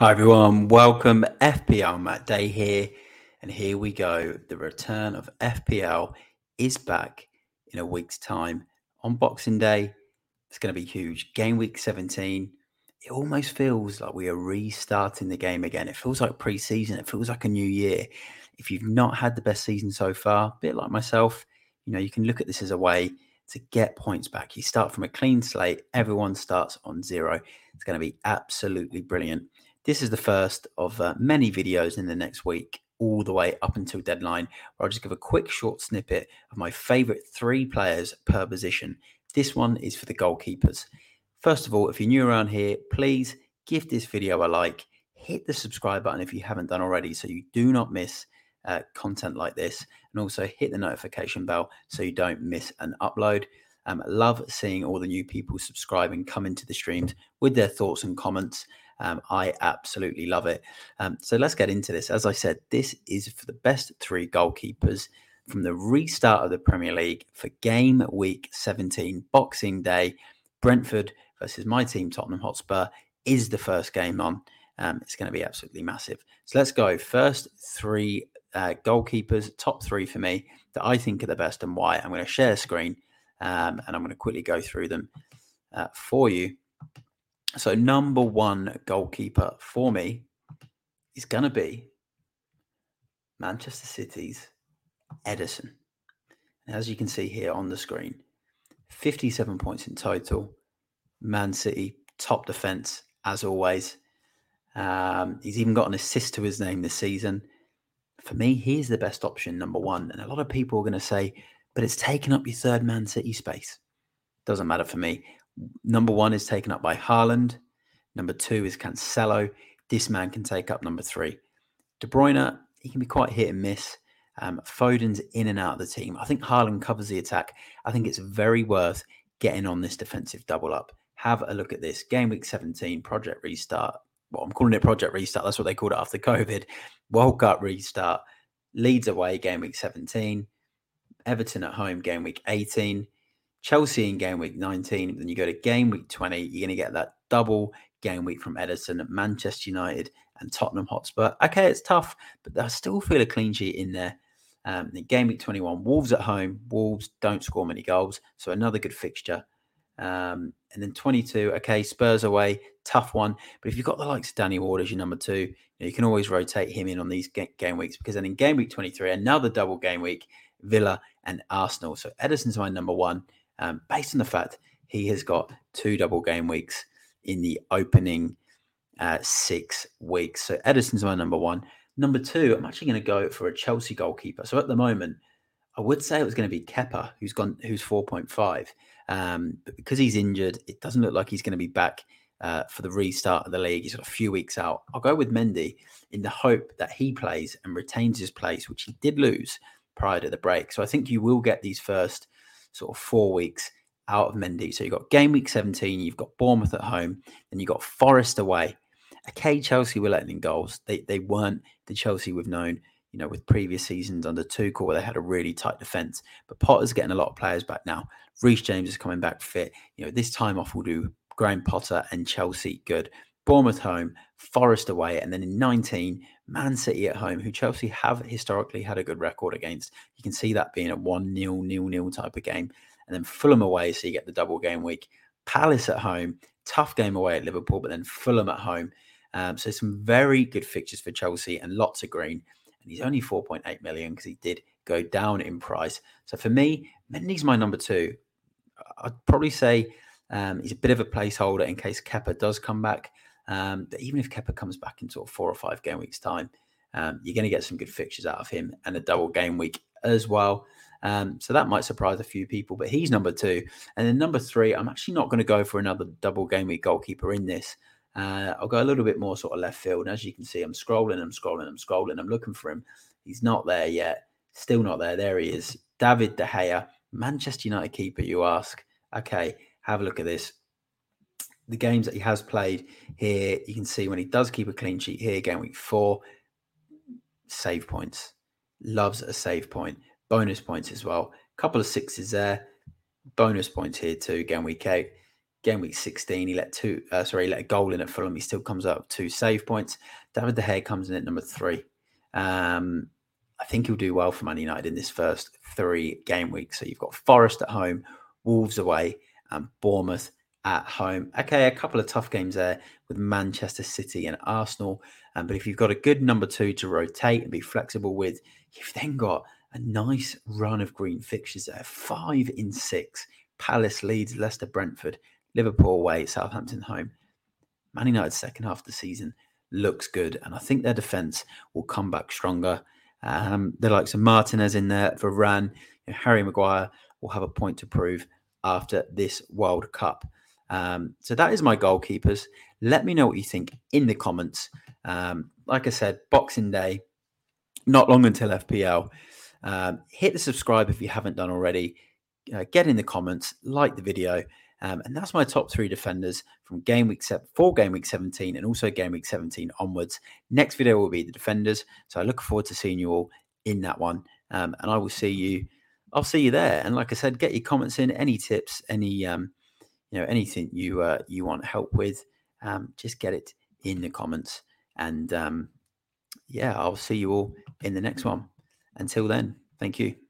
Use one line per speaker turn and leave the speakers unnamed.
Hi everyone, welcome. FPL Matt Day here, and here we go. The return of FPL is back in a week's time on Boxing Day. It's going to be huge. Game week 17. It almost feels like we are restarting the game again. It feels like pre-season. It feels like a new year. If you've not had the best season so far, a bit like myself, you know, you can look at this as a way to get points back. You start from a clean slate. Everyone starts on zero. It's going to be absolutely brilliant. This is the first of uh, many videos in the next week, all the way up until deadline, where I'll just give a quick short snippet of my favorite three players per position. This one is for the goalkeepers. First of all, if you're new around here, please give this video a like, hit the subscribe button if you haven't done already, so you do not miss uh, content like this, and also hit the notification bell so you don't miss an upload. Um, love seeing all the new people subscribing, come into the streams with their thoughts and comments. Um, I absolutely love it. Um, so let's get into this. As I said, this is for the best three goalkeepers from the restart of the Premier League for game week 17, Boxing Day. Brentford versus my team, Tottenham Hotspur, is the first game on. Um, it's going to be absolutely massive. So let's go. First three uh, goalkeepers, top three for me that I think are the best and why. I'm going to share screen um, and I'm going to quickly go through them uh, for you. So, number one goalkeeper for me is going to be Manchester City's Ederson. As you can see here on the screen, 57 points in total. Man City, top defense, as always. Um, he's even got an assist to his name this season. For me, he's the best option, number one. And a lot of people are going to say, but it's taken up your third Man City space. Doesn't matter for me. Number one is taken up by Haaland. Number two is Cancelo. This man can take up number three. De Bruyne, he can be quite hit and miss. Um, Foden's in and out of the team. I think Haaland covers the attack. I think it's very worth getting on this defensive double up. Have a look at this. Game week 17, Project Restart. Well, I'm calling it Project Restart. That's what they called it after COVID. World Cup Restart. Leeds away, game week 17. Everton at home, game week 18. Chelsea in game week 19, then you go to game week 20, you're going to get that double game week from Ederson, Manchester United, and Tottenham Hotspur. Okay, it's tough, but I still feel a clean sheet in there. Um, in game week 21, Wolves at home. Wolves don't score many goals, so another good fixture. Um, and then 22, okay, Spurs away, tough one. But if you've got the likes of Danny Ward as your number two, you, know, you can always rotate him in on these game weeks because then in game week 23, another double game week, Villa and Arsenal. So Ederson's my number one um, based on the fact he has got two double game weeks in the opening uh, six weeks. So Ederson's my number one. Number two, I'm actually going to go for a Chelsea goalkeeper. So at the moment, I would say it was going to be Kepa, who's gone, who's 4.5. Um, but because he's injured, it doesn't look like he's going to be back uh, for the restart of the league. He's got a few weeks out. I'll go with Mendy in the hope that he plays and retains his place, which he did lose prior to the break. So I think you will get these first sort of four weeks out of Mendy. So you've got game week 17, you've got Bournemouth at home, and you've got Forest away. Okay, Chelsea were letting in goals. They they weren't the Chelsea we've known, you know, with previous seasons under Tuchel where they had a really tight defence. But Potter's getting a lot of players back now. Reece James is coming back fit. You know, this time off will do Graham Potter and Chelsea good. Bournemouth home, Forest away, and then in 19, Man City at home, who Chelsea have historically had a good record against. You can see that being a 1 0 0 0 type of game. And then Fulham away, so you get the double game week. Palace at home, tough game away at Liverpool, but then Fulham at home. Um, so some very good fixtures for Chelsea and lots of green. He's only 4.8 million because he did go down in price. So for me, Mendy's my number two. I'd probably say um, he's a bit of a placeholder in case Kepa does come back. Um, but even if Kepa comes back in sort of four or five game weeks' time, um, you're going to get some good fixtures out of him and a double game week as well. Um, so that might surprise a few people, but he's number two. And then number three, I'm actually not going to go for another double game week goalkeeper in this. Uh, I'll go a little bit more sort of left field. And as you can see, I'm scrolling, I'm scrolling, I'm scrolling. I'm looking for him. He's not there yet. Still not there. There he is. David De Gea, Manchester United keeper, you ask. Okay, have a look at this the games that he has played here, you can see when he does keep a clean sheet here, game week four, save points. Loves a save point. Bonus points as well. Couple of sixes there. Bonus points here too, game week eight. Game week 16, he let two, uh, sorry, he let a goal in at Fulham. He still comes up two save points. David De Gea comes in at number three. Um, I think he'll do well for Man United in this first three game weeks. So you've got Forest at home, Wolves away, and Bournemouth at home. Okay, a couple of tough games there with Manchester City and Arsenal. Um, but if you've got a good number two to rotate and be flexible with, you've then got a nice run of green fixtures there. Five in six. Palace, Leeds, Leicester, Brentford, Liverpool away, Southampton home. Man United's second half of the season looks good, and I think their defence will come back stronger. Um, the likes of Martinez in there, Varane, you know, Harry Maguire will have a point to prove after this World Cup. Um, so that is my goalkeepers. Let me know what you think in the comments. Um, like I said, Boxing Day, not long until FPL. Um, hit the subscribe if you haven't done already. Uh, get in the comments, like the video. Um, and that's my top three defenders from game week seven, for game week 17 and also game week 17 onwards. Next video will be the defenders. So I look forward to seeing you all in that one. Um, and I will see you. I'll see you there. And like I said, get your comments in, any tips, any um, you know, anything you uh, you want help with, um, just get it in the comments. And um, yeah, I'll see you all in the next one. Until then, thank you.